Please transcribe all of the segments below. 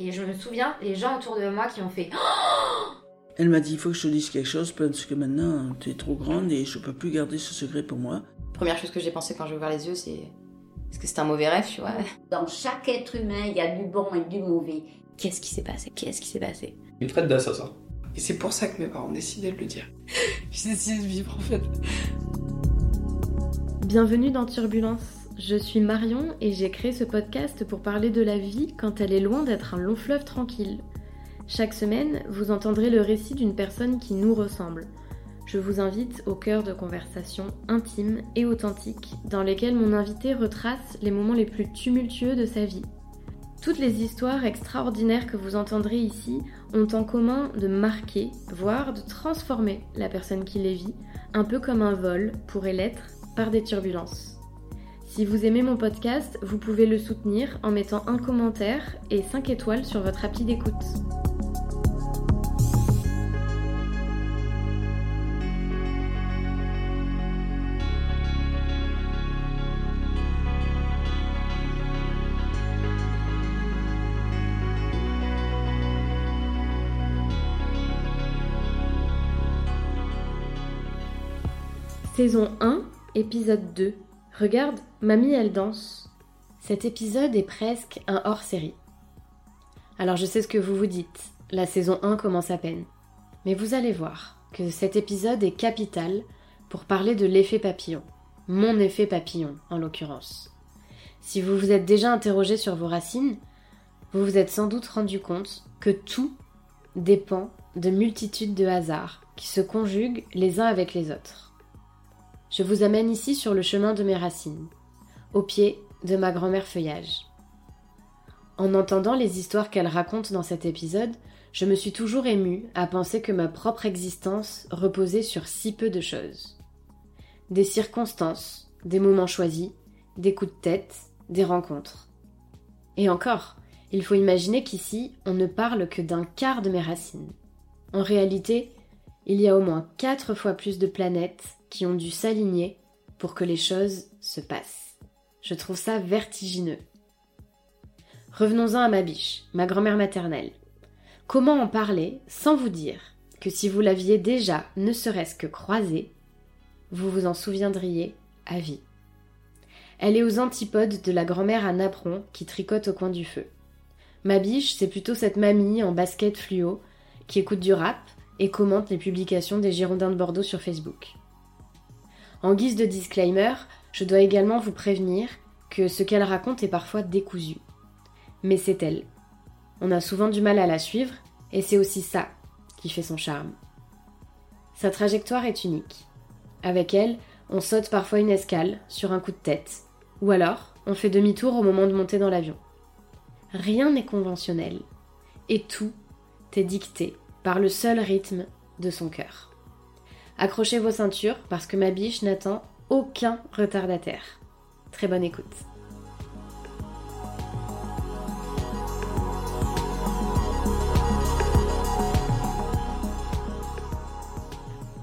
Et je me souviens, les gens autour de moi qui ont fait Elle m'a dit il faut que je te dise quelque chose parce que maintenant tu es trop grande et je peux plus garder ce secret pour moi. Première chose que j'ai pensé quand j'ai ouvert les yeux, c'est est-ce que c'est un mauvais rêve, tu vois? Dans chaque être humain, il y a du bon et du mauvais. Qu'est-ce qui s'est passé? Qu'est-ce qui s'est passé? Il traite d'assassin. Et c'est pour ça que mes parents ont décidé de le dire. J'ai décidé de vivre en fait. Bienvenue dans Turbulence. Je suis Marion et j'ai créé ce podcast pour parler de la vie quand elle est loin d'être un long fleuve tranquille. Chaque semaine, vous entendrez le récit d'une personne qui nous ressemble. Je vous invite au cœur de conversations intimes et authentiques dans lesquelles mon invité retrace les moments les plus tumultueux de sa vie. Toutes les histoires extraordinaires que vous entendrez ici ont en commun de marquer, voire de transformer la personne qui les vit, un peu comme un vol pourrait l'être par des turbulences. Si vous aimez mon podcast, vous pouvez le soutenir en mettant un commentaire et 5 étoiles sur votre appli d'écoute. Saison 1, épisode 2. Regarde, mamie, elle danse. Cet épisode est presque un hors-série. Alors je sais ce que vous vous dites, la saison 1 commence à peine. Mais vous allez voir que cet épisode est capital pour parler de l'effet papillon. Mon effet papillon, en l'occurrence. Si vous vous êtes déjà interrogé sur vos racines, vous vous êtes sans doute rendu compte que tout dépend de multitudes de hasards qui se conjuguent les uns avec les autres. Je vous amène ici sur le chemin de mes racines, au pied de ma grand-mère feuillage. En entendant les histoires qu'elle raconte dans cet épisode, je me suis toujours émue à penser que ma propre existence reposait sur si peu de choses. Des circonstances, des moments choisis, des coups de tête, des rencontres. Et encore, il faut imaginer qu'ici, on ne parle que d'un quart de mes racines. En réalité, il y a au moins quatre fois plus de planètes qui ont dû s'aligner pour que les choses se passent. Je trouve ça vertigineux. Revenons-en à ma biche, ma grand-mère maternelle. Comment en parler sans vous dire que si vous l'aviez déjà ne serait-ce que croisée, vous vous en souviendriez à vie. Elle est aux antipodes de la grand-mère à napperon qui tricote au coin du feu. Ma biche, c'est plutôt cette mamie en basket fluo qui écoute du rap et commente les publications des Girondins de Bordeaux sur Facebook. En guise de disclaimer, je dois également vous prévenir que ce qu'elle raconte est parfois décousu. Mais c'est elle. On a souvent du mal à la suivre, et c'est aussi ça qui fait son charme. Sa trajectoire est unique. Avec elle, on saute parfois une escale sur un coup de tête, ou alors on fait demi-tour au moment de monter dans l'avion. Rien n'est conventionnel, et tout est dicté par le seul rythme de son cœur. Accrochez vos ceintures parce que ma biche n'attend aucun retardataire. Très bonne écoute.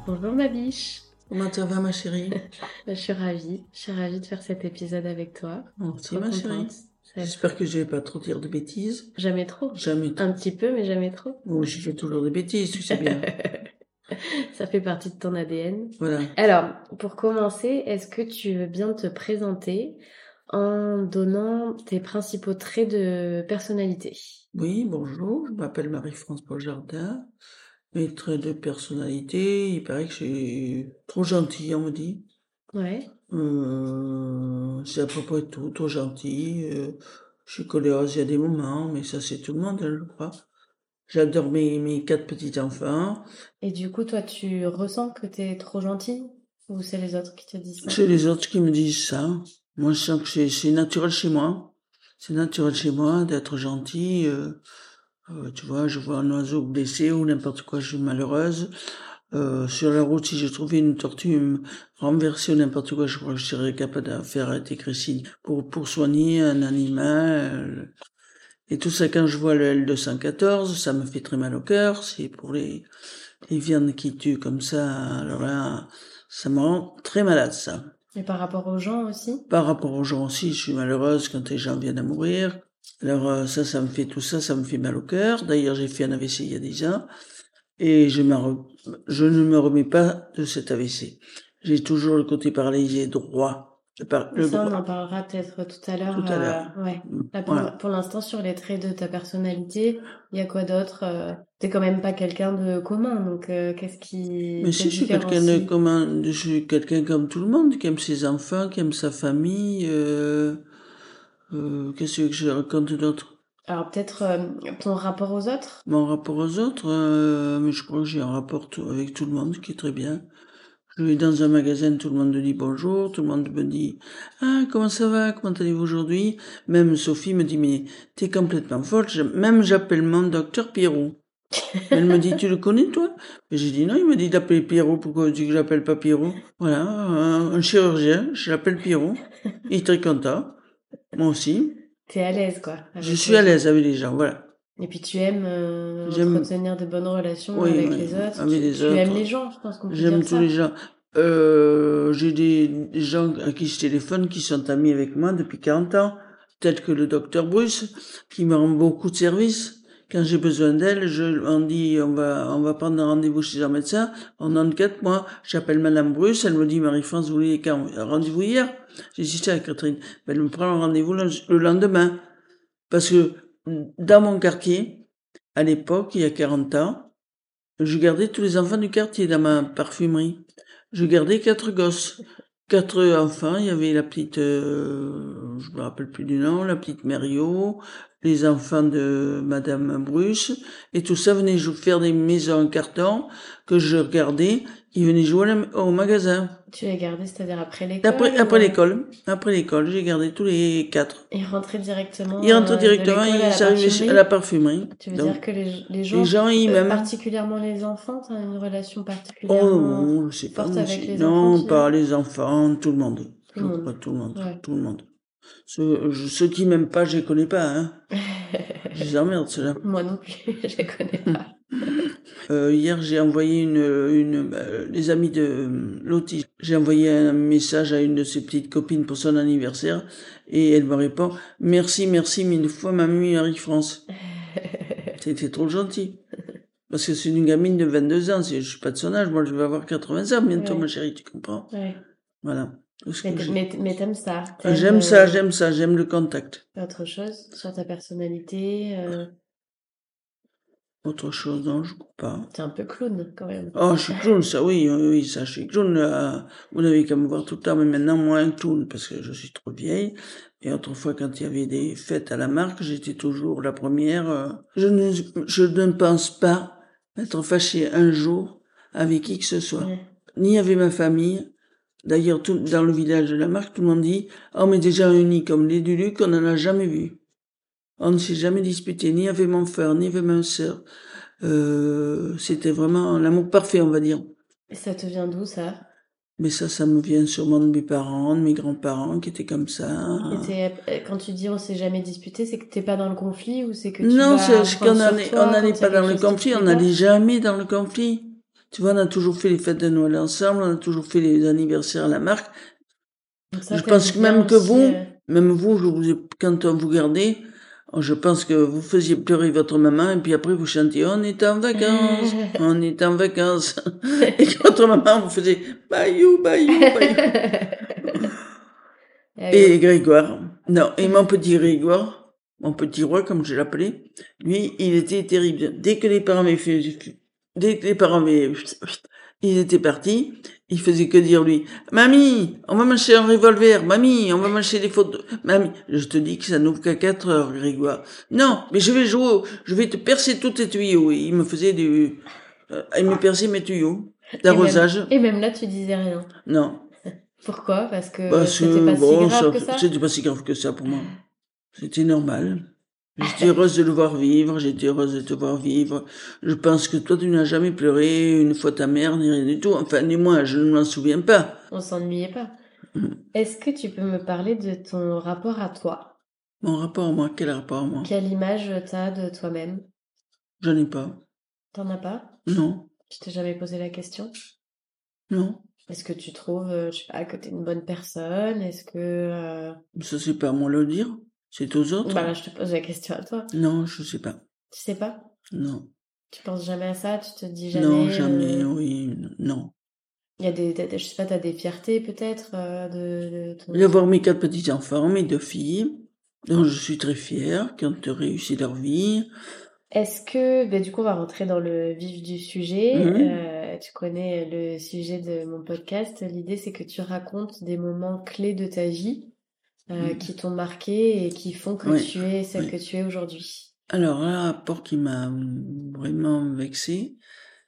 Bonjour ma biche. Comment ça va ma chérie? Bah, Je suis ravie, je suis ravie de faire cet épisode avec toi. Merci ma chérie. J'espère que je vais pas trop dire de bêtises. Jamais trop. Jamais trop. Un petit peu, mais jamais trop. Bon, je fais toujours des bêtises, tu sais bien. Ça fait partie de ton ADN. Voilà. Alors, pour commencer, est-ce que tu veux bien te présenter en donnant tes principaux traits de personnalité? Oui, bonjour, je m'appelle Marie-France Paul Jardin. Mes traits de personnalité, il paraît que je suis trop gentille, on me dit. Ouais. Euh, c'est à peu près tout, trop gentil. Euh, je suis coléreuse il y a des moments, mais ça c'est tout le monde, hein, je crois. J'adore mes, mes quatre petits-enfants. Et du coup, toi, tu ressens que t'es trop gentille Ou c'est les autres qui te disent ça? C'est les autres qui me disent ça. Moi, je sens que c'est naturel chez moi. C'est naturel chez moi d'être gentil. Euh, euh, tu vois, je vois un oiseau blessé ou n'importe quoi, je suis malheureuse. Euh, sur la route, si je trouvais une tortue renversée ou n'importe quoi, je crois que je serais capable de faire arrêter Christine pour, pour soigner un animal. Et tout ça, quand je vois le L214, ça me fait très mal au cœur. C'est pour les, les viandes qui tuent comme ça. Alors là, ça me rend très malade, ça. Et par rapport aux gens aussi? Par rapport aux gens aussi, je suis malheureuse quand les gens viennent à mourir. Alors euh, ça, ça me fait tout ça, ça me fait mal au cœur. D'ailleurs, j'ai fait un AVC il y a déjà et je, je ne me remets pas de cet AVC. J'ai toujours le côté paralysé droit. Par- Ça, on en parlera peut-être tout à l'heure. Tout à euh, ouais. Là, pour Voilà. pour l'instant, sur les traits de ta personnalité, il y a quoi d'autre euh, T'es quand même pas quelqu'un de commun, donc euh, qu'est-ce qui Mais si, je suis quelqu'un de commun, je suis quelqu'un comme tout le monde, qui aime ses enfants, qui aime sa famille. Euh, Qu'est-ce que je raconte d'autre? Alors peut-être ton rapport aux autres? Mon rapport aux autres, mais je crois que j'ai un rapport avec tout le monde qui est très bien. Je vais dans un magasin, tout le monde me dit bonjour, tout le monde me dit ah comment ça va, comment allez-vous aujourd'hui? Même Sophie me dit mais t'es complètement folle. Même j'appelle mon docteur Pierrot. Elle me dit tu le connais toi? Et j'ai dit non, il me dit d'appeler Pierrot. Pourquoi tu dis que j'appelle pas Pierrot? Voilà, un, un chirurgien, je l'appelle Pierrot. Il est très content. Moi aussi. T'es à l'aise, quoi. Je suis à l'aise avec les gens, voilà. Et puis tu aimes euh, entretenir de bonnes relations Oui, avec oui, les autres. avec tu, les tu autres. aimes les gens, je pense qu'on peut J'aime tous ça. les gens. Euh, j'ai des, des gens à qui je téléphone qui sont amis avec moi depuis 40 ans, tel que le docteur Bruce, qui me rend beaucoup de services. Quand j'ai besoin d'elle, je, on dit, on va, on va prendre un rendez-vous chez un médecin. En 94 mois, j'appelle Madame Bruce, elle me dit, Marie-France, vous voulez? Un rendez-vous hier? J'ai dit, tiens, Catherine. Ben, elle me prend un rendez-vous le lendemain. Parce que, dans mon quartier, à l'époque, il y a 40 ans, je gardais tous les enfants du quartier dans ma parfumerie. Je gardais quatre gosses. Quatre enfants, il y avait la petite, euh, je me rappelle plus du nom, la petite Mario, les enfants de Madame Bruce, et tout ça venait faire des maisons en carton que je regardais. Ils venaient jouer au magasin. Tu les gardais, c'est-à-dire après l'école Après, après ou- l'école, après l'école, j'ai gardé tous les quatre. Ils rentraient directement. Ils rentrent euh, directement, ils arrivaient à la parfumerie. Tu veux Donc, dire que les, les gens, les gens, ils euh, m'aiment. particulièrement les enfants, t'as une relation Oh pas forte moi avec les Non, enfants pas les enfants, tout le monde. Tout le monde. tout le monde, Ouais. tout le monde. Ceux, je- ceux qui m'aiment pas, je les connais pas, hein. je les emmerde, ceux-là. Moi non plus, je les connais pas. Euh, hier, j'ai envoyé une, une, euh, les amis de euh, Lottie. J'ai envoyé un message à une de ses petites copines pour son anniversaire et elle me répond merci, merci mille fois, mamie Marie-France. C'était trop gentil. Parce que c'est une gamine de 22 ans, je suis pas de son âge, moi je vais avoir 80 ans bientôt, Ouais. ma chérie, tu comprends? Ouais. Voilà. Mais, t'aimes ça J'aime euh, ça, j'aime ça, j'aime le contact. Autre chose sur ta personnalité euh, Autre chose, non, je crois pas. T'es un peu clown quand même. Oh, je suis clown, ça oui, oui, oui, ça, je suis clown. euh, vous n'avez qu'à me voir tout le temps, mais maintenant moins clown parce que je suis trop vieille. Et autrefois, quand il y avait des fêtes à la marque, j'étais toujours la première. euh. Je ne, je ne pense pas être fâchée un jour avec qui que ce soit, Ouais. ni avec ma famille. D'ailleurs, tout, dans le village de la marque, tout le monde dit, oh, mais déjà unis comme les Duluc, on n'en a jamais vu. On ne s'est jamais disputé, ni avec mon frère, ni avec ma sœur. Euh, c'était vraiment l'amour parfait, on va dire. Et ça te vient d'où ça? Mais ça, ça me vient sûrement de mes parents, de mes grands-parents qui étaient comme ça. Et euh, Quand tu dis on s'est jamais disputé, c'est que t'es pas dans le conflit ou c'est que tu Non, c'est qu'on n'allait pas dans le conflit, on n'allait jamais dans le conflit. Tu vois, on a toujours fait les fêtes de Noël ensemble, on a toujours fait les anniversaires à la marque. Ça, je pense que même que vous, euh, même vous, je vous ai- quand on vous gardait, je pense que vous faisiez pleurer votre maman et puis après vous chantiez on est en vacances, on est en vacances. et votre maman vous faisait bayou, bayou, bayou. Oui. Et Grégoire, non, et mon petit Grégoire, mon petit roi, comme je l'appelais, lui, il était terrible. Dès que les parents m'avaient fait, dès que les parents ils étaient partis, il faisait que dire lui, mamie, on va m'acheter un revolver, mamie, on va m'acheter des photos, mamie, je te dis que ça n'ouvre qu'à 4 heures, Grégoire. Non, mais je vais jouer, je vais te percer tous tes tuyaux. Et il me faisait du, euh, il me perçait mes tuyaux d'arrosage. Et même là, tu disais rien. Non. Pourquoi? Parce que Bah, c'était c'est- pas bon, si grave ça- que ça? C'était pas si grave que ça pour moi. C'était normal. J'étais heureuse de le voir vivre, j'étais heureuse de te voir vivre. Je pense que toi, tu n'as jamais pleuré une fois ta mère, ni rien du tout. Enfin, ni moi, je ne m'en souviens pas. On s'ennuyait pas. Mm. Est-ce que tu peux me parler de ton rapport à toi? Mon rapport à moi, quel rapport à moi? Quelle image t'as de toi-même? J'en ai pas. T'en as pas? Non, Tu t'es jamais posé la question? Non. Est-ce que tu trouves, euh, je sais pas, que t'es une bonne personne? Est-ce que... euh, Ça, c'est pas à moi de le dire. C'est aux autres? Bah là, je te pose la question à toi. Non, je sais pas. Tu sais pas? Non. Tu penses jamais à ça? Tu te dis jamais non, jamais, euh, oui, non. Il y a des, t'as- je sais pas, t'as des fiertés peut-être euh, de, de ton... D'avoir mes quatre petits-enfants, mes deux filles, dont je suis très fière, qui ont réussi leur vie. Est-ce que, bah, du coup, on va rentrer dans le vif du sujet. Mhm. Euh, tu connais le sujet de mon podcast. L'idée, c'est que tu racontes des moments clés de ta vie euh, Mhm. qui t'ont marqué et qui font que Oui, tu es celle oui. que tu es aujourd'hui. Alors, un rapport qui m'a vraiment vexé,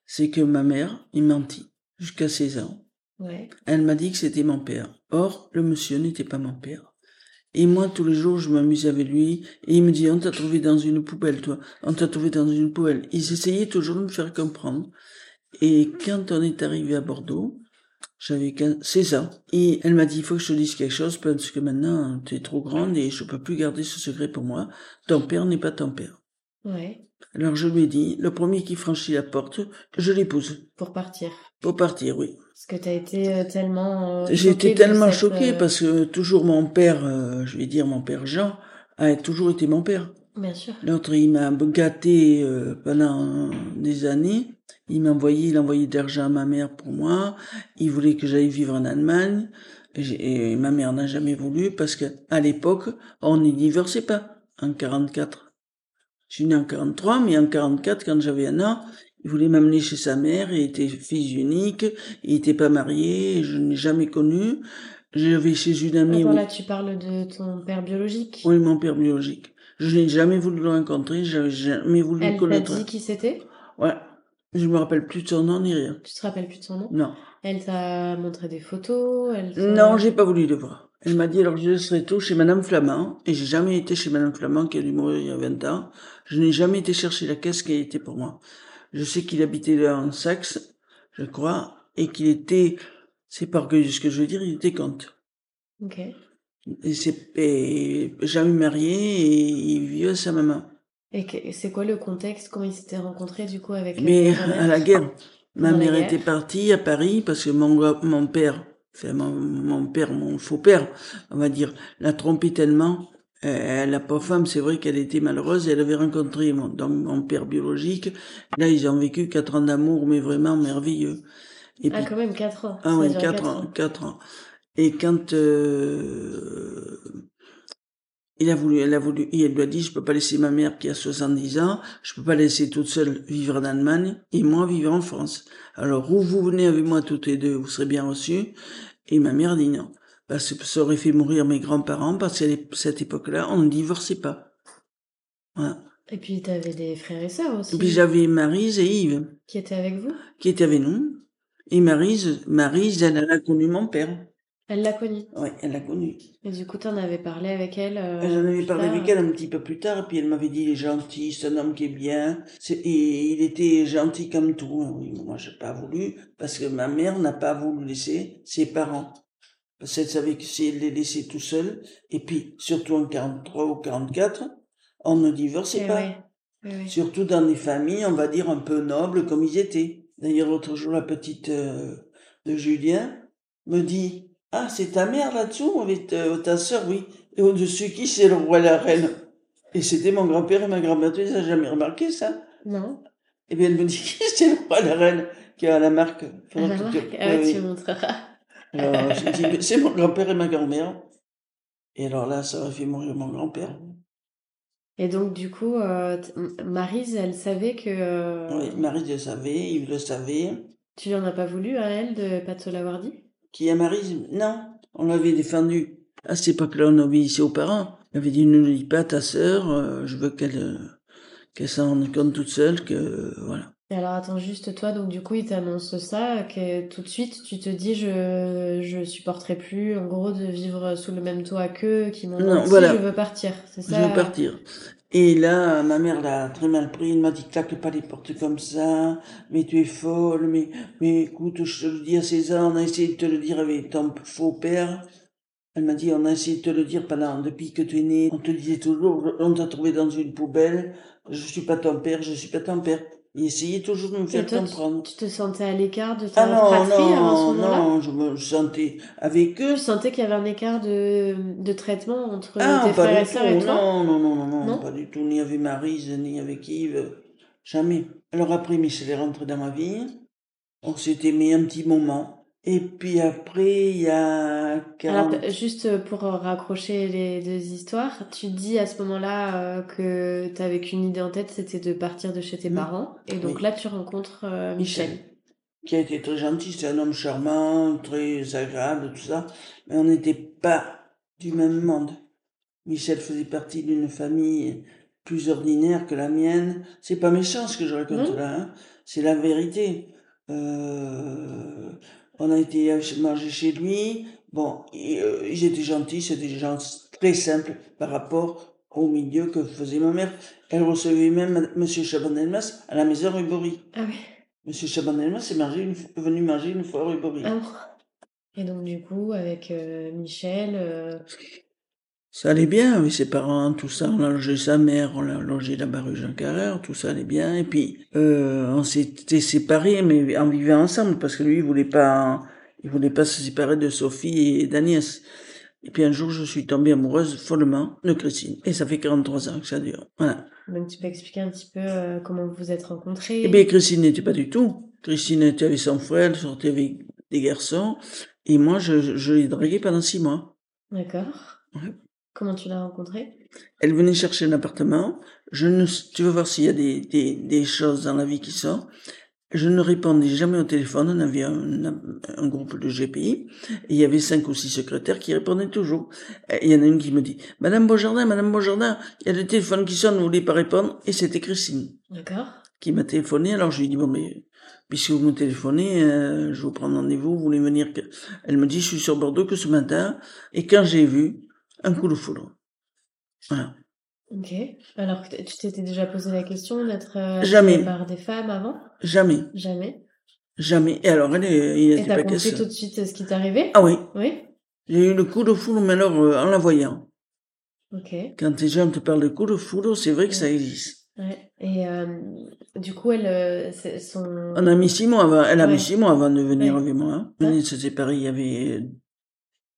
c'est que ma mère, il mentit jusqu'à 16 ans. Ouais. Elle m'a dit que c'était mon père. Or, le monsieur n'était pas mon père. Et moi, tous les jours, je m'amusais avec lui, et il me dit, on t'a trouvé dans une poubelle, toi. On t'a trouvé dans une poubelle. Ils essayaient toujours de me faire comprendre. Et quand on est arrivé à Bordeaux, j'avais 15 16 ans. Et elle m'a dit, il faut que je te dise quelque chose, parce que maintenant, tu es trop grande et je peux plus garder ce secret pour moi. Ton père n'est pas ton père. Ouais. Alors je lui ai dit, le premier qui franchit la porte, que je l'épouse. Pour partir. Pour partir, oui. Parce que t'as été euh, tellement. euh, J'ai été tellement cette, choquée euh, parce que toujours mon père, euh, je vais dire mon père Jean, a toujours été mon père. Bien sûr. L'autre, il m'a gâté euh, pendant des années. Il m'envoyait, il envoyait de l'argent à ma mère pour moi. Il voulait que j'aille vivre en Allemagne. Et, ma mère n'a jamais voulu parce que à l'époque, on n'y divorçait pas en 44. Je suis né en 43, mais en 44, quand j'avais un an, il voulait m'amener chez sa mère. Il était fils unique. Il était pas marié. Je ne l'ai jamais connu. Je vais chez une amie. Attends, où- là, tu parles de ton père biologique? oui, mon père biologique. Je n'ai jamais voulu le rencontrer, j'avais jamais voulu le Elle t'a connaître. dit qui c'était? Ouais. Je me rappelle plus de son nom ni rien. Tu te rappelles plus de son nom? Non. Elle t'a montré des photos elle Non, j'ai pas voulu le voir. Elle m'a dit alors je serai tout chez Madame Flamand, et j'ai jamais été chez Madame Flamand qui a dû mourir il y a 20 ans. Je n'ai jamais été chercher la caisse qui a été pour moi. Je sais qu'il habitait là en Saxe, je crois, et qu'il était, c'est pas orgueilleux ce que je veux dire, il était comte. Ok. Et c'est, et jamais marié, et il vivait sa maman. Et c'est quoi le contexte Comment ils s'étaient rencontrés du coup avec Mais à la guerre, ma mère guerre? était partie à Paris parce que mon, mon père, enfin mon, mon père, mon faux père, on va dire, l'a trompé tellement. Euh, la pauvre femme, c'est vrai qu'elle était malheureuse. Elle avait rencontré mon, donc mon père biologique. Là, ils ont vécu quatre ans d'amour, mais vraiment merveilleux. Et Ah, quand même 4 ans. ah oui, quatre ans, quatre ans. Et quand euh, il a voulu, elle a voulu, et elle lui a dit, je peux pas laisser ma mère qui a 70 ans, je peux pas laisser toute seule vivre en Allemagne et moi vivre en France. Alors où vous venez avec moi toutes les deux, vous serez bien reçus. Et ma mère dit non, parce que ça aurait fait mourir mes grands-parents parce qu'à cette époque-là, on ne divorçait pas. Voilà. Et puis t'avais des frères et sœurs aussi Et puis j'avais Marise et Yves qui étaient avec vous? Qui étaient avec nous. Et Marise, Marise, elle, elle a connu mon père. Elle l'a connue. Ouais, elle l'a connu. Et du coup, t'en avais parlé avec elle. euh, J'en avais parlé tard. avec elle un petit peu plus tard, et puis elle m'avait dit, il est gentil, c'est un homme qui est bien, et il était gentil comme tout. Oui, moi, j'ai pas voulu, parce que ma mère n'a pas voulu laisser ses parents. Parce qu'elle savait que si elle les laissait tout seul, et puis, surtout en 43 ou 44, on ne divorçait Eh pas. Ouais, ouais. Surtout dans des familles, on va dire, un peu nobles comme ils étaient. D'ailleurs, l'autre jour, la petite euh, de Julien me dit Ah, c'est ta mère là-dessous avec euh, ta sœur, oui. Et au-dessus, qui c'est le roi et la reine? Et c'était mon grand-père et ma grand-mère. Tu n'as jamais remarqué ça? Non Et bien, elle me dit Qui c'est le roi et la reine? Qui a la marque À la que marque Ah Oui, tu montreras. Alors, je dis C'est mon grand-père et ma grand-mère. Et alors là, ça aurait fait mourir mon grand-père. Et donc, du coup, euh, t- M- Maryse, elle savait que euh, Oui, Marie le savait, Yves le savait. tu lui en as pas voulu à elle de pas te l'avoir dit? Qui est Marie? Non, on l'avait défendu. À cette époque-là, on obéissait aux parents. On avait dit, ne le dis pas à ta sœur, euh, je veux qu'elle euh, qu'elle s'en rende compte toute seule, que euh, voilà. Et alors, attends, juste toi, donc du coup, il t'annonce ça, que tout de suite, tu te dis, je, je supporterai plus, en gros, de vivre sous le même toit qu'eux, qui m'ont voilà. je veux partir, c'est Je ça? veux partir. Et là, ma mère l'a très mal pris. Elle m'a dit, claque pas les portes comme ça. Mais tu es folle. Mais, mais écoute, je te le dis à César, on a essayé de te le dire avec ton faux père. Elle m'a dit, on a essayé de te le dire pendant, depuis que tu es né. On te disait toujours, on t'a trouvé dans une poubelle. Je suis pas ton père, je suis pas ton père. Il essayait toujours de me faire toi, comprendre. Tu te sentais à l'écart de ta Ah non, fratrie avant ce non, moment-là non, je me sentais avec eux. Tu sentais qu'il y avait un écart de, de traitement entre Ah, tes frères et sœurs et toi Non, non, non, non, non, Non pas du tout. Ni avec Marise, ni avec Yves. Jamais. Alors après, Michel est rentré dans ma vie. On s'est aimé un petit moment. Et puis après, il y a 40... Alors, juste pour raccrocher les deux histoires, tu dis à ce moment-là euh, que tu avais qu'une idée en tête, c'était de partir de chez tes Mm. parents. Et donc Oui. là, tu rencontres euh, Michel. qui a été très gentil, c'est un homme charmant, très agréable, tout ça, mais on n'était pas du même monde. Michel faisait partie d'une famille plus ordinaire que la mienne. C'est pas méchant ce que je raconte là, hein. c'est la vérité. Euh, on a été manger chez lui. Bon, et, euh, ils étaient gentils, c'était des gens très simples par rapport au milieu que faisait ma mère. Elle recevait même Monsieur Chabandelmas à la maison rue Bory. Ah oui. Monsieur Chabandelmas est mangé une fois- venu manger une fois rue Bory. Ah bon? Et donc du coup, avec euh, Michel, euh, Ça allait bien avec ses parents, tout ça. On a logé sa mère, on a logé là-bas rue Jean Carrère, tout ça allait bien. Et puis, euh, on s'était séparés, mais on vivait ensemble parce que lui, il voulait pas, il voulait pas se séparer de Sophie et d'Agnès. Et puis un jour, je suis tombée amoureuse follement de Christine. Et ça fait 43 ans que ça dure. Voilà. donc tu peux expliquer un petit peu euh, comment vous vous êtes rencontrés? Eh bien, Christine n'était pas du tout. Christine était avec son frère, elle sortait avec des garçons. Et moi, je, je l'ai draguée pendant six mois. D'accord. Ouais. Comment tu l'as rencontré Elle venait chercher un appartement. Je ne, tu vas voir s'il y a des, des, des choses dans la vie qui sont. Je ne répondais jamais au téléphone. On avait un, un groupe de GPI. Et il y avait cinq ou six secrétaires qui répondaient toujours. Et il y en a une qui me dit, Madame Beaujardin, Madame Beaujardin, il y a le téléphone qui sonne, vous voulez pas répondre? Et c'était Christine D'accord. qui m'a téléphoné. Alors je lui ai dit, bon, mais, puisque vous me téléphonez, euh, je vous prends rendez-vous, vous voulez venir que... Elle me dit, je suis sur Bordeaux que ce matin. Et quand j'ai vu, un coup de foudre. Voilà. Ok. Alors tu t'étais déjà posé la question d'être euh, Jamais. par des femmes avant? Jamais. Jamais. Jamais. Et alors, elle, est- il n'était pas compris question. tout de suite ce qui t'arrivait Ah oui. Oui. J'ai eu le coup de foudre, mais alors, euh, en la voyant. Ok. Quand les gens te parlent de coup de foudre, c'est vrai que ça existe. Ouais. Et euh, du coup, elle, euh, son. On a mis six mois avant, elle a Ouais. mis six mois avant de venir avec moi. hein. On venait de se séparer, il y avait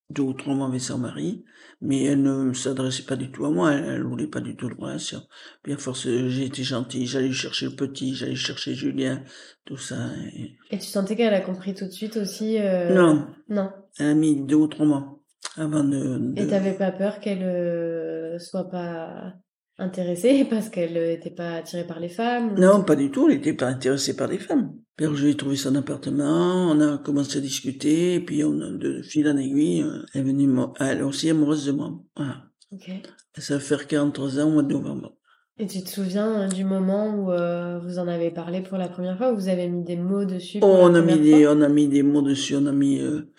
deux ou trois mois avec son mari, mais elle ne s'adressait pas du tout à moi, elle, elle voulait pas du tout de relation. Puis à force, j'ai été gentil, j'allais chercher le petit, j'allais chercher Julien, tout ça. et- Et tu sentais qu'elle a compris tout de suite aussi euh, Non, Non. elle a mis deux ou trois mois avant de... de- Et t'avais pas peur qu'elle euh, soit pas intéressée parce qu'elle était pas attirée par les femmes Non, pas du tout, elle n'était pas intéressée par les femmes. Puis alors, je lui ai trouvé son appartement, on a commencé à discuter, et puis on de fil en aiguille, euh, elle est venue, elle aussi amoureuse de moi. Voilà. Ok. Et ça va faire 43 ans au mois de novembre. Et tu te souviens euh, du moment où euh, vous en avez parlé pour la première fois, où vous avez mis des mots dessus Oh, on a mis des, on a mis des mots dessus, on a mis euh,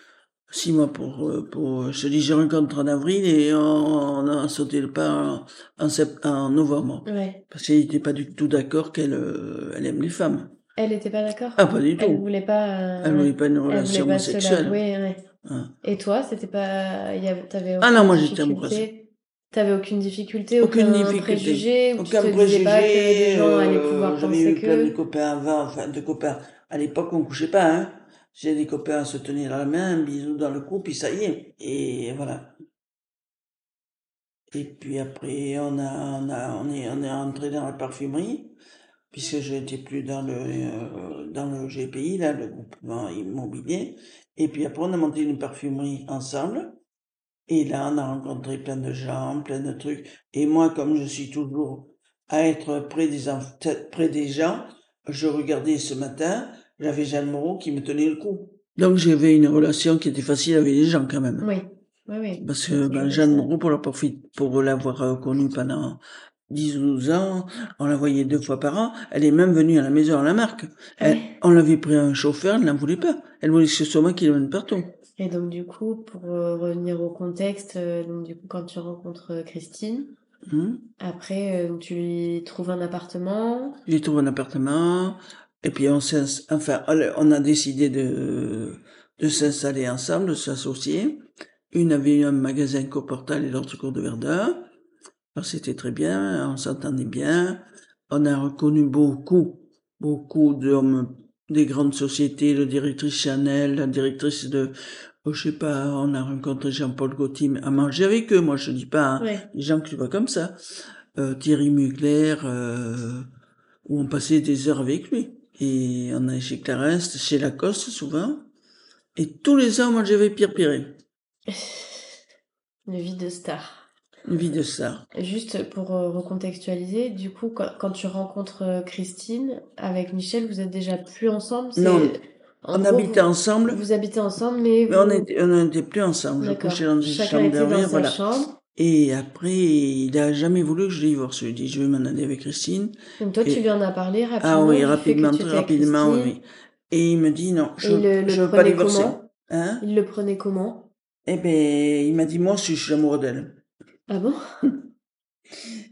six mois pour, euh, pour, je te dis, en avril et on, on a sauté le pas en, en, sept- en novembre. Ouais. Parce qu'il n'était pas du tout d'accord qu'elle, elle aime les femmes. Elle était pas d'accord Ah, pas du Elle tout. voulait pas. euh, Elle voulait pas une elle relation pas se homosexuelle. ouais. Ah. Et toi, c'était pas. y avait- T'avais Ah non, moi, j'étais amoureuse. T'avais aucune difficulté, Aucune aucun difficulté. préjugé, tu Aucun te pas que les préjugé, gens allaient euh, j'avais eu plein de que. copains avant, enfin de copains. À l'époque, on couchait pas, hein. J'ai des copains à se tenir à la main, un bisou dans le cou, puis ça y est. Et voilà. Et puis après, on a, on a, on est, on est entré dans la parfumerie, puisque je n'étais plus dans le, euh, dans le GPI, là, le groupement immobilier. Et puis après, on a monté une parfumerie ensemble. Et là, on a rencontré plein de gens, plein de trucs. Et moi, comme je suis toujours à être près des, près des gens, je regardais ce matin, j'avais Jeanne Moreau qui me tenait le cou. Donc j'avais une relation qui était facile avec les gens quand même. Oui, oui, oui. Parce que ben, Jeanne. Moreau, pour l'avoir fait- pour l'avoir euh, connue pendant 10 ou 12 ans, on la voyait deux fois par an. Elle est même venue à la maison à la marque. Ah Elle- on l'avait pris un chauffeur, elle n'en voulait pas. Elle voulait que ce soit moi qui l'emmène partout. Et donc, du coup, pour euh, revenir au contexte, euh, donc, du coup, quand tu rencontres euh, Christine, Hum. après, euh, tu lui trouves un appartement. J'ai trouvé un appartement, et puis on enfin, on a décidé de, de s'installer ensemble, de s'associer. Une avait eu un magasin Coportal et l'autre cours de Verdun. Alors c'était très bien, on s'entendait bien. On a reconnu beaucoup beaucoup d'hommes des grandes sociétés, la directrice Chanel, la directrice de, oh, je sais pas, on a rencontré Jean-Paul Gaultier à manger avec eux. Moi, je dis pas hein, Ouais. les gens que tu vois comme ça. Euh, Thierry Mugler, euh, où on passait des heures avec lui. Et on allait chez Clarence, chez Lacoste souvent. Et tous les ans, moi, j'avais Pierre Piré, Une vie de star. Une vie de star. Juste pour euh, recontextualiser, du coup, quand, quand tu rencontres euh, Christine avec Michel, vous êtes déjà plus ensemble Non, en on gros, habitait vous, ensemble, vous habitez ensemble, mais, mais vous- était, on n'était plus ensemble. Je couchais dans une Chacun chambre derrière, sa voilà. chambre. Et après, il a jamais voulu que je divorce. Je lui ai dit, je vais m'en aller avec Christine. Donc toi, Et- tu lui en as parlé rapidement. Ah oui, rapidement, très rapidement, oui. Et il me dit, non, je, je veux pas divorcer. Hein? Il le prenait comment? Eh ben, il m'a dit, moi aussi, je suis amoureux d'elle. Ah bon?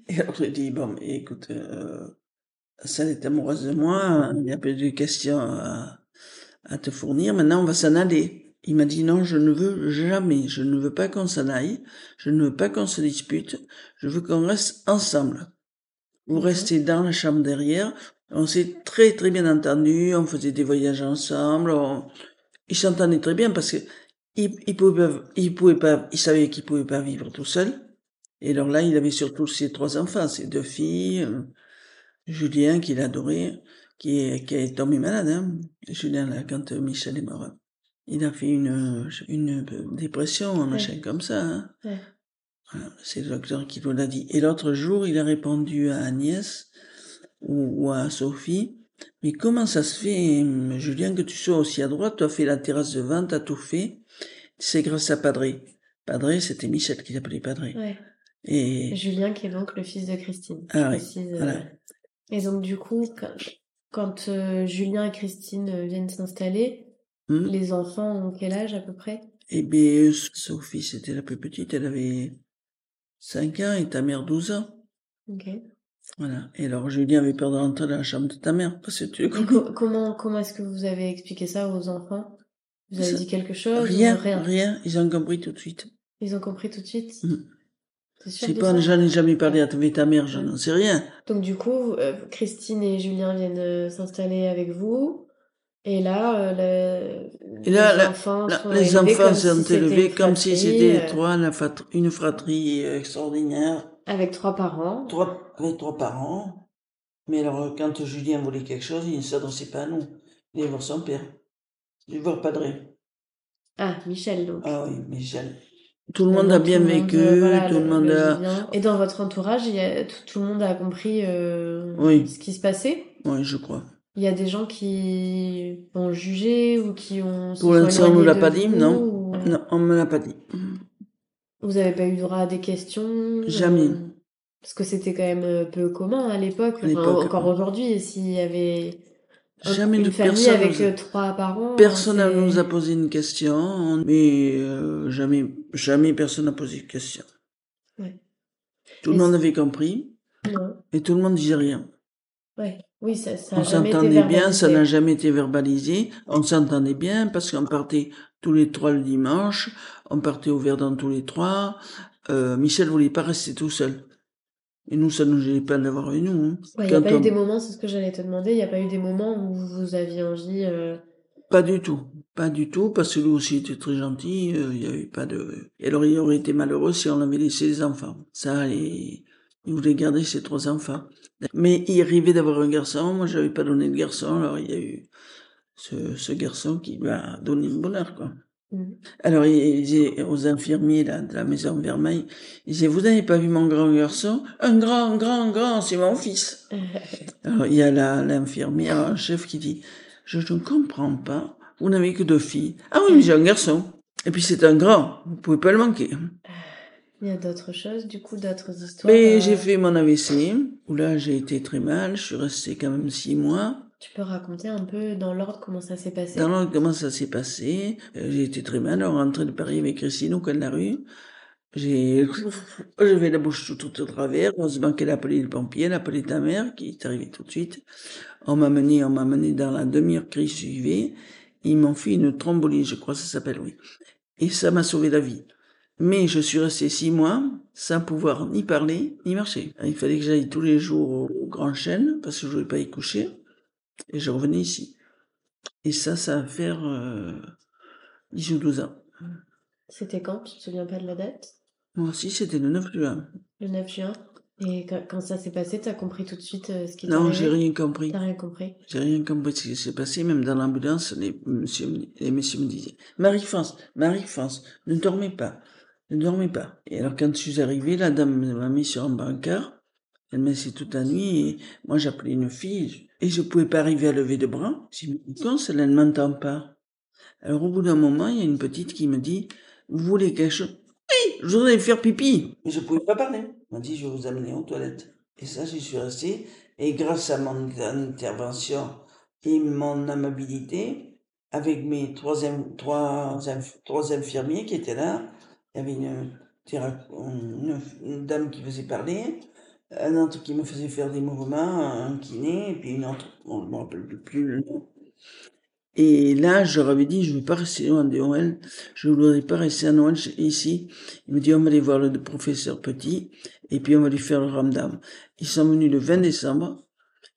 Et alors, j'ai dit, bon, écoute, euh, ça, elle est amoureuse de moi, il n'y a pas de questions à, à te fournir, maintenant, on va s'en aller. Il m'a dit, non, je ne veux jamais, je ne veux pas qu'on s'en aille, je ne veux pas qu'on se dispute, je veux qu'on reste ensemble. Vous restez dans la chambre derrière, on s'est très très bien entendu, on faisait des voyages ensemble, on... il s'entendait très bien parce que il, il pouvait pas, il pouvait pas, il savait qu'il pouvait pas vivre tout seul. Et alors là, il avait surtout ses trois enfants, ses deux filles, euh, Julien qu'il adorait, qui est, qui est tombé malade, hein. Julien, là, quand euh, Michel est mort. Il a fait une, une dépression, un machin comme ça, hein. Ouais. Voilà, c'est le docteur qui nous l'a dit. Et l'autre jour, il a répondu à Agnès ou, ou à Sophie, mais comment ça se fait, hum, Julien, que tu sois aussi à droite, tu as fait la terrasse de vente, t'as tout fait, c'est grâce à Padré. Padré, c'était Michel qui l'appelait Padré. Ouais. Et, Julien, qui est donc le fils de Christine. Ah oui, euh. voilà. Et donc, du coup, quand, quand, euh, Julien et Christine euh, viennent s'installer, hum, les enfants ont quel âge à peu près? Et bien, Sophie, c'était la plus petite, elle avait 5 ans et ta mère 12 ans. Ok. Voilà. Et alors, Julien avait peur de rentrer dans la chambre de ta mère, parce que tu le Et connais. co- comment comment est-ce que vous avez expliqué ça aux enfants? Vous avez Ça- dit quelque chose Rien, rien? rien, ils ont compris tout de suite. Ils ont compris tout de suite? Mm. Je sais pas, j'en ai jamais parlé à ta mère, je n'en sais rien. Donc du coup, euh, Christine et Julien viennent euh, s'installer avec vous. Et là, euh, le- Et là, les la- enfants Là, sont les élevés enfants comme sont si c'était élevés une comme si fratrie, c'était trois, la une fratrie extraordinaire. avec trois parents. Trois, avec trois parents. Mais alors, quand Julien voulait quelque chose, il ne s'adressait pas à nous. Il allait voir son père. Il allait voir Padré. Ah, Michel donc. Ah oui, Michel. Tout le monde a bien vécu, euh, tout le monde vit a... Et dans votre entourage, il y a, tout, tout le monde a compris euh, Oui. ce qui se passait? Oui, je crois. Il y a des gens qui ont jugé ou qui ont... Pour l'instant, on nous éloignés l'a pas dit, vous, non. ou- Non, on me l'a pas dit. Vous avez pas eu droit à des questions? Jamais. euh, Parce que c'était quand même euh, peu commun à l'époque, À enfin, l'époque, encore aujourd'hui, s'il y avait Jamais une de famille personne avec nous a- euh, trois parents. Personne ne nous a posé une question, mais euh, jamais, jamais personne n'a posé de question. Ouais. Tout le monde avait compris Non. et tout le monde disait rien. Ouais. Oui, ça, ça a On s'entendait bien, ça n'a jamais été verbalisé. On s'entendait bien parce qu'on partait tous les trois le dimanche, on partait au Verdun tous les trois. Euh, Michel voulait pas rester tout seul. Et nous, ça nous gênait pas d'avoir avec nous. hein. Ouais, Il n'y a pas eu des moments, c'est ce que j'allais te demander, il n'y a pas eu des moments où vous aviez envie... euh, Pas du tout, pas du tout, parce que lui aussi était très gentil, euh, il y avait pas de... Et alors il aurait été malheureux si on l'avait laissé les enfants. Ça, il voulait garder ses trois enfants. Mais il rêvait d'avoir un garçon, moi j'avais pas donné de garçon, alors il y a eu ce, ce garçon qui lui a donné le bonheur, quoi. Mhm. Alors il disait aux infirmiers là, de la maison Vermeil, il disait, vous n'avez pas vu mon grand garçon? Un grand, grand, grand, c'est mon fils. Alors, il y a la- l'infirmière en chef qui dit, je ne comprends pas, vous n'avez que deux filles. Ah oui, mais j'ai un garçon. Et puis c'est un grand, vous pouvez pas le manquer. Il y a d'autres choses, du coup, d'autres histoires. Mais euh, j'ai fait mon AVC, où là j'ai été très mal, je suis restée quand même six mois. Tu peux raconter un peu dans l'ordre comment ça s'est passé? Dans l'ordre, comment ça s'est passé? Euh, J'ai été très mal, on rentrait de Paris avec Christine au coin de la rue. J'ai, j'avais la bouche toute, toute au travers. Heureusement qu'elle a appelé le pompier, elle a appelé ta mère, qui est arrivée tout de suite. On m'a mené, on m'a mené dans la demi-heure qui suivait. Ils m'ont fait une trombolie, je crois que ça s'appelle, oui. Et ça m'a sauvé la vie. Mais je suis restée six mois sans pouvoir ni parler, ni marcher. Il fallait que j'aille tous les jours au Grand Chêne, parce que je voulais pas y coucher. Et je revenais ici. Et ça, ça va faire euh, 10 ou 12 ans. C'était quand? Tu te souviens pas de la date? Moi aussi, c'était le 9 juin. Le 9 juin. Et quand, quand ça s'est passé, t'as compris tout de suite euh, ce qui t'est Non, arrivé? j'ai rien compris. T'as rien compris? J'ai rien compris de ce qui s'est passé. Même dans l'ambulance, les, monsieur me- les messieurs me disaient Marie-France, Marie-France, ne dormez pas, ne dormez pas. Et alors, quand je suis arrivé, la dame m'a mis sur un brancard. Elle m'a laissé toute la nuit et moi j'appelais une fille et je pouvais pas arriver à lever de bras. J'ai dit, quand celle-là ne m'entend pas. Alors au bout d'un moment, il y a une petite qui me dit, vous voulez quelque chose? Oui, je voudrais faire pipi. Mais je pouvais pas parler. Elle m'a dit, je vais vous amener aux toilettes. Et ça, j'y suis resté. Et grâce à mon intervention et mon amabilité, avec mes trois, in- trois, inf- trois infirmiers qui étaient là, il y avait une dame qui faisait parler, un autre qui me faisait faire des mouvements, un kiné, et puis une autre, on ne me rappelle plus le nom. Et là, je leur avais dit, je ne veux pas rester loin de Noël, je ne voudrais pas rester à Noël ici. Il me dit, on va aller voir le professeur Petit, et puis on va lui faire le ramdam. Ils sont venus le 20 décembre.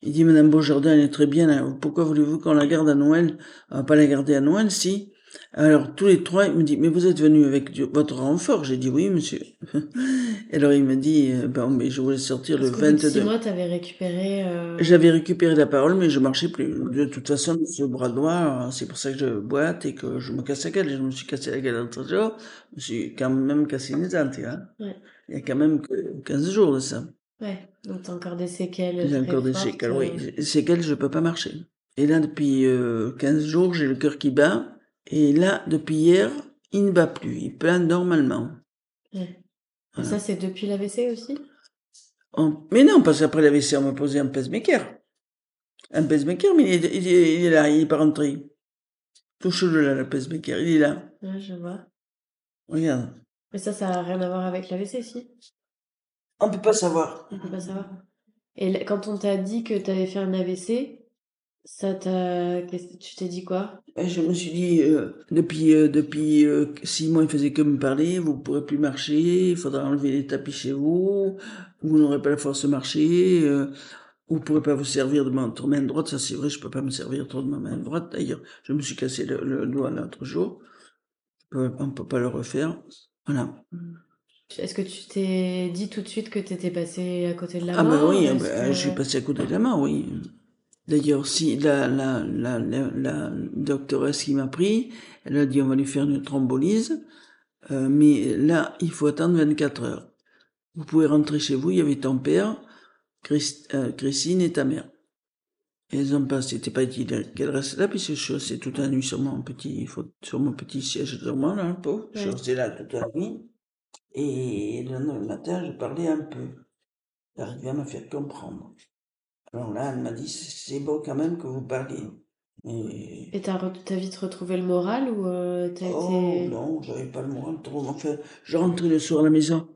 Il dit, Madame Beaujardin, elle est très bien, là. pourquoi voulez-vous qu'on la garde à Noël? On va pas la garder à Noël, si. Alors, tous les trois, il me dit, mais vous êtes venu avec votre renfort? J'ai dit, oui, monsieur. Alors, il me dit, euh, bon, mais je voulais sortir le Parce qu'au bout de six 22. mois, t'avais récupéré. euh, J'avais récupéré la parole, mais je marchais plus. De toute façon, ce bras droit, c'est pour ça que je boite et que je me casse la gueule. Je me suis cassé la gueule l'autre jour. Je me suis quand même cassé une dent, hein. Ouais. Il y a quand même que 15 jours de ça. Ouais, donc t'as encore des séquelles. J'ai encore des séquelles, oui. Séquelles, je peux pas marcher. Et là, depuis euh, 15 jours, j'ai le cœur qui bat. Et là, depuis hier, il ne bat plus. Il bat normalement. ouais. Voilà. ça, c'est depuis l'AVC aussi? On- Mais non, parce qu'après l'AVC, on m'a posé un pacemaker. Un pacemaker, mais il est, il est- il est là, il est pas rentré. Touche-le là, le pacemaker, il est là. Ouais, je vois. Regarde. Mais ça, ça a rien à voir avec l'AVC, si? On peut pas savoir. On peut pas savoir. Et quand on t'a dit que t'avais fait un AVC, ça t'a. qu'est-ce- Tu t'es dit quoi? Et je me suis dit, euh, depuis, euh, depuis euh, six mois, il faisait que me parler, vous pourrez plus marcher, il faudra enlever les tapis chez vous, vous n'aurez pas la force de marcher, euh, vous pourrez pas vous servir de votre main droite, ça c'est vrai, je peux pas me servir trop de ma main droite, d'ailleurs, je me suis cassé le, le doigt l'autre jour, Euh, on peut pas le refaire, voilà. Est-ce que tu t'es dit tout de suite que t'étais passé à côté de la Ah mort? bah oui, Est-ce bah, que- je suis passé à côté de la main, oui. D'ailleurs, si la, la, la, la, la doctoresse qui m'a pris, elle a dit on va lui faire une thrombolyse, euh, mais là, il faut attendre 24 heures. Vous pouvez rentrer chez vous, il y avait ton père, Christ- euh, Christine et ta mère. Et elles ont pas, c'était pas dit qu'elle reste là, puisque je suis resté toute la nuit sur mon petit, sur mon petit siège de moi, là, le pauvre. Je suis Ouais. resté là toute la nuit. Et le matin, je parlais un peu. J'arrivais à me faire comprendre. Alors là, elle m'a dit, c'est beau quand même que vous parliez. Et t'as vite retrouvé le moral ou euh, t'as Oh été. non, j'avais pas le moral trop. Enfin, je rentrais le soir à la maison.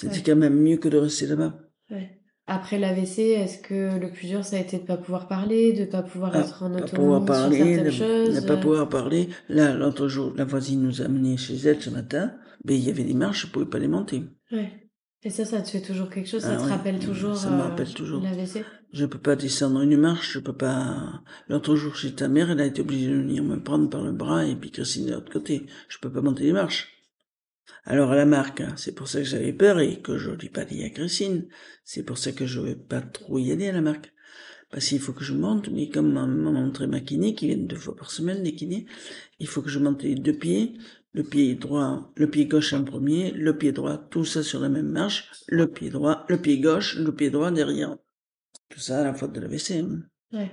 C'était Ouais. quand même mieux que de rester là-bas. Ouais. Après l'AVC, est-ce que le plus dur ça a été de pas pouvoir parler, de pas pouvoir Ah, être en autonomie sur certaines ne, choses ne pas euh, pouvoir parler. Là, l'autre jour, la voisine nous a amenés chez elle ce matin. Mais il y avait des marches, je pouvais pas les monter. Ouais. Et ça, ça te fait toujours quelque chose Ça Ah te oui, rappelle toujours ça me euh, rappelle toujours. l'AVC Je peux pas descendre une marche, je peux pas. L'autre jour chez ta mère, elle a été obligée de venir me prendre par le bras et puis Christine de l'autre côté. Je peux pas monter les marches. Alors à la marque, hein, c'est pour ça que j'avais peur et que je l'ai pas dit à Christine. C'est pour ça que je vais pas trop y aller à la marque. Parce qu'il faut que je monte, mais comme m'a m'a montré ma kiné, qui viennent deux fois par semaine, les kinés, il faut que je monte les deux pieds, le pied droit, le pied gauche en premier, le pied droit, tout ça sur la même marche, le pied droit, le pied gauche, le pied droit derrière. Tout ça à la faute de la WC. hein. Ouais.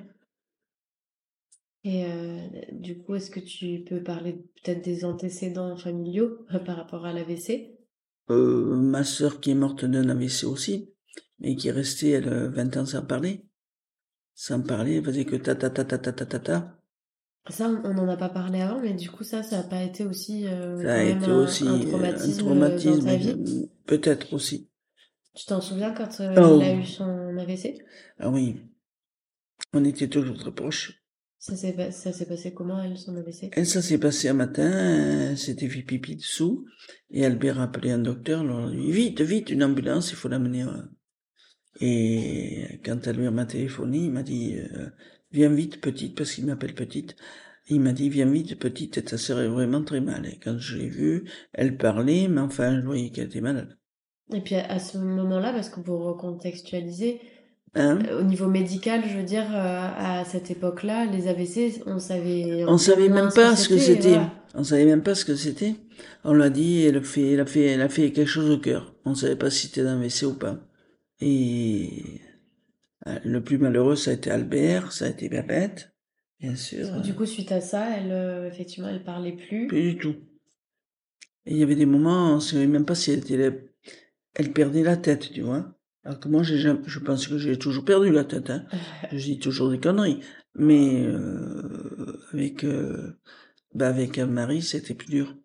Et euh, du coup, est-ce que tu peux parler peut-être des antécédents familiaux euh, par rapport à l'AVC Euh, ma sœur qui est morte d'un AVC aussi, mais qui est restée, elle, euh, 20 ans sans parler. Sans parler, elle faisait que ta ta ta ta ta ta ta ta. Ça, on n'en a pas parlé avant, mais du coup, ça, ça n'a pas été aussi euh, Ça a été un, aussi un euh, traumatisme, un euh, traumatisme, vie. euh, peut-être aussi. Tu t'en souviens quand euh, Oh. il a eu son AVC Ah oui, on était toujours très proches. Ça s'est ça s'est passé comment, elle, son AVC Et ça s'est passé un matin, elle s'était fait pipi dessous, et Albert a appelé un docteur, alors elle a dit, vite, vite, une ambulance, il faut l'amener. euh. Et quand Albert m'a téléphoné, il m'a dit, euh, viens vite, petite, parce qu'il m'appelle petite. Il m'a dit, viens vite, petite, ta sœur est vraiment très mal. Et quand je l'ai vue, elle parlait, mais enfin, je voyais qu'elle était malade. Et puis à ce moment-là, parce que vous recontextualisez, Hein? euh, au niveau médical, je veux dire, euh, à cette époque-là, les AVC, on savait. On savait même pas ce que c'était. voilà. On savait même pas ce que c'était. On l'a dit, elle a fait, elle a fait, elle a fait quelque chose au cœur. On savait pas si c'était un WC ou pas. Et le plus malheureux, ça a été Albert, ça a été Babette, bien sûr. Du coup, suite à ça, elle, euh, effectivement, elle parlait plus. Plus du tout. Et il y avait des moments, on savait même pas si elle était, elle perdait la tête, tu vois. Alors que moi, j'ai jamais- je pense que j'ai toujours perdu la tête, hein. Je dis toujours des conneries. Mais, euh, avec, euh, bah, avec Anne-Marie, c'était plus dur.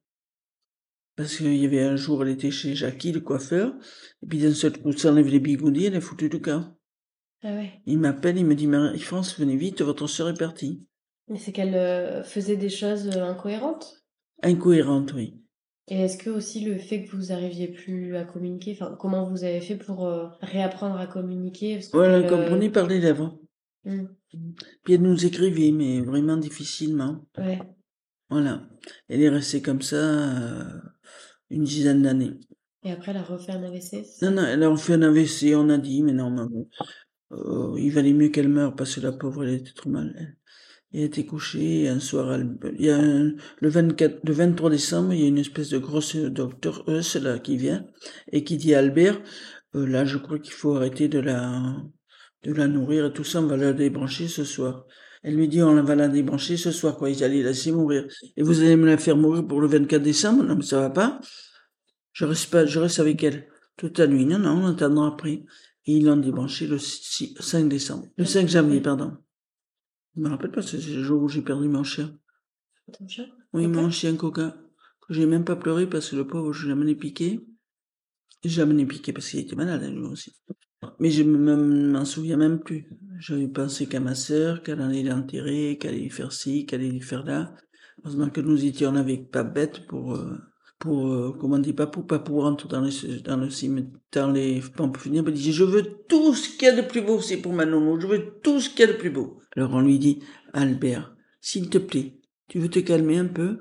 Parce qu'il y avait un jour, elle était chez Jackie, le coiffeur, et puis d'un seul coup, ça enlève les bigoudis, elle est foutue du camp. Ah ouais. Il m'appelle, il me dit, Marie-France, venez vite, votre sœur est partie. Mais c'est qu'elle euh, faisait des choses euh, incohérentes? Incohérente, oui. Et est-ce que aussi le fait que vous arriviez plus à communiquer, enfin, comment vous avez fait pour euh, réapprendre à communiquer? Parce que Voilà, elle, elle euh, comprenait par les lèvres. hmm, Puis elle nous écrivait, mais vraiment difficilement. ouais. Voilà. Elle est restée comme ça une dizaine d'années. Et après, elle a refait un AVC. Non, non, elle a fait un AVC, on a dit, mais non, maman, euh, il valait mieux qu'elle meure parce que la pauvre, elle était trop mal. Elle, était couchée un soir, elle- il y a un- le 24, le 23 décembre, il y a une espèce de grosse docteur Eus, là, qui vient et qui dit à Albert, euh, là, je crois qu'il faut arrêter de la, de la nourrir et tout ça, on va la débrancher ce soir. Elle lui dit, on va la débrancher ce soir, quoi, ils allaient la laisser mourir. Et vous allez me la faire mourir pour le 24 décembre? Non, mais ça va pas. Je reste pas, je reste avec elle toute la nuit. Non, non, on attendra après. Et ils l'ont débranché le 6 5 décembre. Le 5 janvier, pardon. Je me rappelle pas, c'est le jour où j'ai perdu mon chien. Ton chat Oui, mon chien Coca. Que j'ai même pas pleuré parce que le pauvre, je l'ai amené piqué. J'ai amené piqué parce qu'il était malade, lui aussi. Mais je me- me- m'en souviens même plus. J'avais pensé qu'à ma sœur, qu'elle allait l'enterrer, qu'elle allait lui faire ci, qu'elle allait lui faire là. Heureusement que nous étions avec pas bête pour, euh, pour, euh, comment on dit, pas pour rentrer dans les, dans le cimetière, dans les pompes funèbres. Il disait, je veux tout ce qu'il y a de plus beau, c'est pour ma nounou, je veux tout ce qu'il y a de plus beau. Alors on lui dit, Albert, s'il te plaît, tu veux te calmer un peu?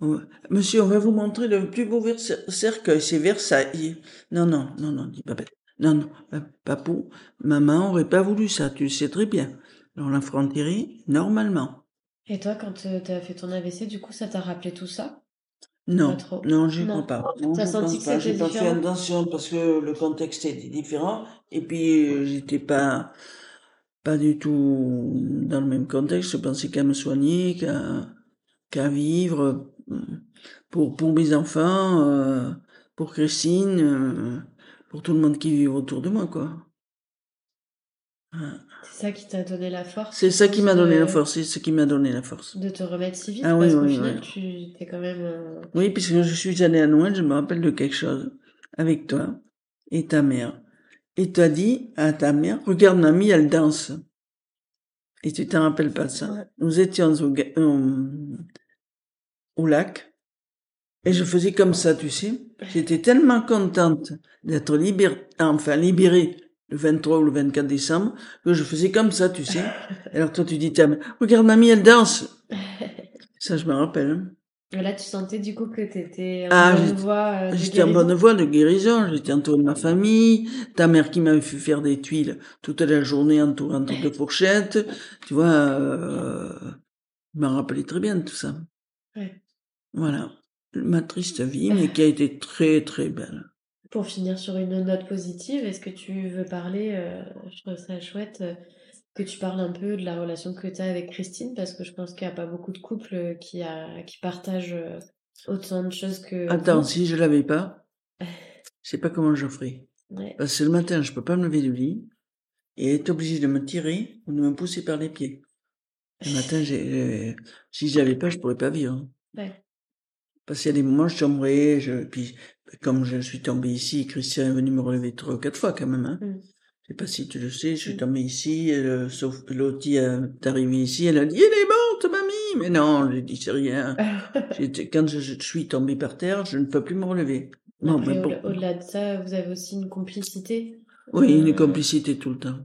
Ouais. Monsieur, on va vous montrer le plus beau cercueil, c'est Versailles. Non, non, non, non, dit Babette. Non, non, euh, papou, maman aurait pas voulu ça, tu le sais très bien. Alors on la normalement. Et toi, quand euh, t'as fait ton AVC, du coup, ça t'a rappelé tout ça? Non, non, j'y Non. crois pas. Non, je senti pense que pas. J'ai pas fait attention parce que le contexte était différent et puis euh, j'étais pas pas du tout dans le même contexte. Je pensais qu'à me soigner, qu'à qu'à vivre euh, pour pour mes enfants, euh, pour Christine, euh, pour tout le monde qui vit autour de moi, quoi. C'est ça qui t'a donné la force C'est ça qui m'a donné de- la force, c'est ce qui m'a donné la force. De te remettre si vite, Ah oui, parce qu'au oui, final, oui. tu t'es quand même... euh, Oui, puisque je suis allée à Noël, je me rappelle de quelque chose avec toi et ta mère. Et tu as dit à ta mère, regarde mamie, elle danse. Et tu t'en rappelles pas de ça. Ouais. Nous étions au, au, au lac et je faisais comme ça, tu sais. J'étais tellement contente d'être libérée, enfin libérée le 23 ou le 24 décembre que je faisais comme ça, tu sais. Alors toi tu dis, mère, regarde mamie, elle danse. Ça, je me rappelle. hein. Et Là, tu sentais du coup que t'étais en Ah, bonne voie euh, de J'étais en bonne voie de guérison, j'étais entourée de ma famille, ta mère qui m'avait fait faire des tuiles toute la journée entourée entre deux fourchettes, tu vois, euh, je m'en rappelais très bien de tout ça. Ouais. Voilà. Ma triste vie, mais qui a été très très belle. Pour finir sur une note positive, est-ce que tu veux parler, euh, je trouve ça chouette, euh, que tu parles un peu de la relation que tu as avec Christine, parce que je pense qu'il n'y a pas beaucoup de couples euh, qui, a, qui partagent autant de choses que Attends, si je l'avais pas, je sais pas comment je ferais. Ouais. Parce que le matin, je peux pas me lever du lit, et elle est obligée de me tirer ou de me pousser par les pieds. Le matin, j'ai, si je l'avais pas, je pourrais pas vivre. Ouais. Parce qu'il y a des moments, je tomberais, je, puis, comme je suis tombé ici, Christian est venu me relever trois ou quatre fois, quand même, hein. Mm. Je sais pas si tu le sais, je suis Mm. tombé ici, euh, sauf que Lottie est arrivée ici, elle a dit, elle est morte, mamie! Mais non, je dis, c'est rien. Quand je, je suis tombé par terre, je ne peux plus me relever. Non, Après, mais au-delà de ça, vous avez aussi une complicité. oui, euh, une complicité tout le temps.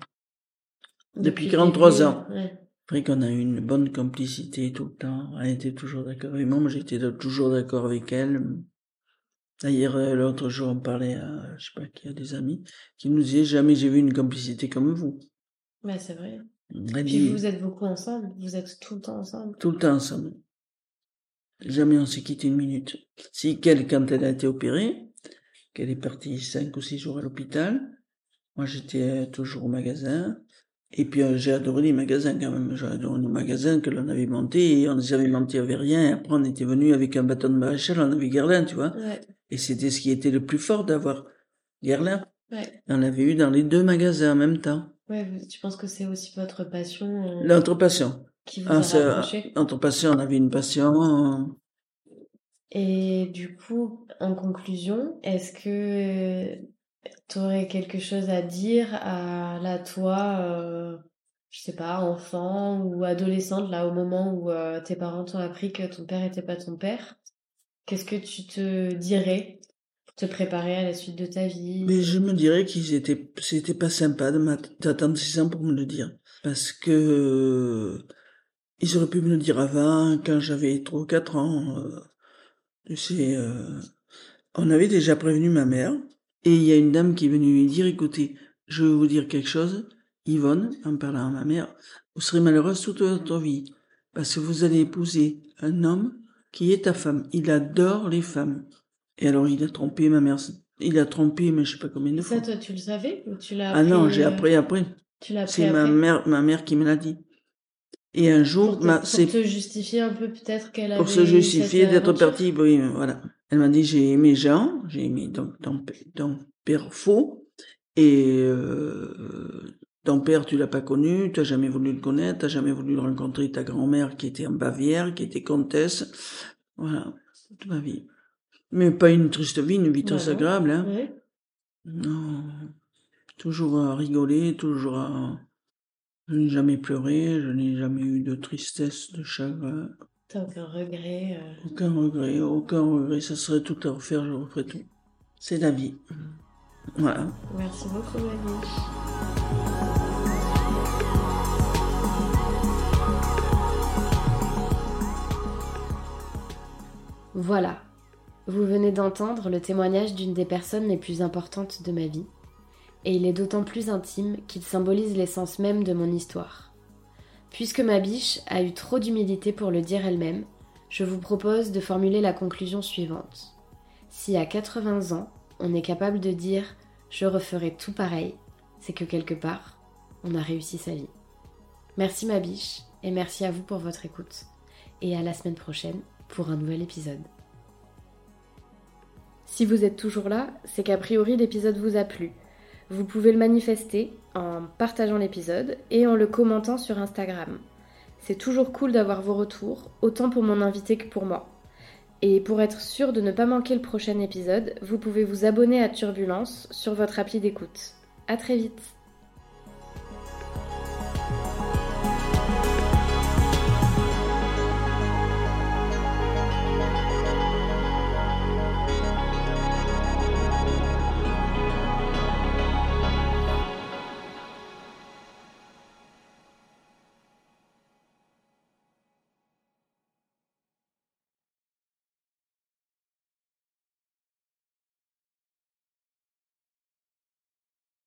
Depuis le 43 début, ans. ouais. Après qu'on a eu une bonne complicité tout le temps, elle était toujours d'accord avec moi, moi j'étais toujours d'accord avec elle. D'ailleurs, euh, l'autre jour, on parlait à, je sais pas qui, a des amis, qui nous disaient jamais j'ai vu une complicité comme vous. Bah, c'est vrai. Puis dit, vous êtes beaucoup ensemble, vous êtes tout le temps ensemble. tout le temps ensemble. Jamais on s'est quitté une minute. Si qu'elle, quand elle a été opérée, qu'elle est partie cinq ou six jours à l'hôpital, moi j'étais euh, toujours au magasin. Et puis euh, j'ai adoré les magasins quand même. J'ai adoré les magasins que l'on avait montés et on les avait montés avec rien. Et après on était venu avec un bâton de maréchal, on avait Guerlain, tu vois. Ouais, Et c'était ce qui était le plus fort d'avoir Guerlain. ouais. Et on l'avait eu dans les deux magasins en même temps. Ouais, tu penses que c'est aussi votre passion euh, Notre passion. qui vous Ah, a notre passion, on avait une passion. Et du coup, en conclusion, est-ce que tu aurais quelque chose à dire à la toi, euh, je sais pas, enfant ou adolescente, là, au moment où euh, tes parents t'ont appris que ton père était pas ton père? Qu'est-ce que tu te dirais pour te préparer à la suite de ta vie? Mais je me dirais qu'ils étaient, c'était pas sympa d'attendre six ans pour me le dire. Parce que, euh, ils auraient pu me le dire avant, quand j'avais trois ou quatre ans. tu sais, on avait déjà prévenu ma mère. Et il y a une dame qui est venue lui dire, écoutez, je vais vous dire quelque chose. Yvonne, en parlant à ma mère, vous serez malheureuse toute votre vie. Parce que vous allez épouser un homme qui est ta femme. Il adore les femmes. Et alors, il a trompé ma mère. Il a trompé, mais je sais pas combien de fois. Ça, toi, tu le savais ou tu l'as Ah non, j'ai euh, appris après. Tu l'as appris C'est ma mère, ma mère qui me l'a dit. Et un jour, Pour te, ma, pour te justifier un peu peut-être qu'elle avait pour se justifier d'être partie, oui, voilà. Elle m'a dit, j'ai aimé Jean, j'ai aimé donc ton, père faux, et euh, ton père, tu l'as pas connu, tu n'as jamais voulu le connaître, tu jamais voulu le rencontrer, ta grand-mère qui était en Bavière, qui était comtesse, voilà, toute ma vie. Mais pas une triste vie, une vie très agréable, hein. Ouais. Non, toujours à rigoler, toujours à... Je n'ai jamais pleuré, je n'ai jamais eu de tristesse, de chagrin, T'as aucun regret. euh. aucun regret, aucun regret, ça serait tout à refaire, je referais tout. C'est la vie. Voilà. Merci beaucoup, Mamie. Voilà. Vous venez d'entendre le témoignage d'une des personnes les plus importantes de ma vie. Et il est d'autant plus intime qu'il symbolise l'essence même de mon histoire. Puisque ma biche a eu trop d'humilité pour le dire elle-même, je vous propose de formuler la conclusion suivante. Si à 80 ans, on est capable de dire je referai tout pareil, c'est que quelque part, on a réussi sa vie. Merci ma biche, et merci à vous pour votre écoute. Et à la semaine prochaine pour un nouvel épisode. Si vous êtes toujours là, c'est qu'a priori l'épisode vous a plu. Vous pouvez le manifester en partageant l'épisode et en le commentant sur Instagram. C'est toujours cool d'avoir vos retours, autant pour mon invité que pour moi. Et pour être sûr de ne pas manquer le prochain épisode, vous pouvez vous abonner à Turbulence sur votre appli d'écoute. À très vite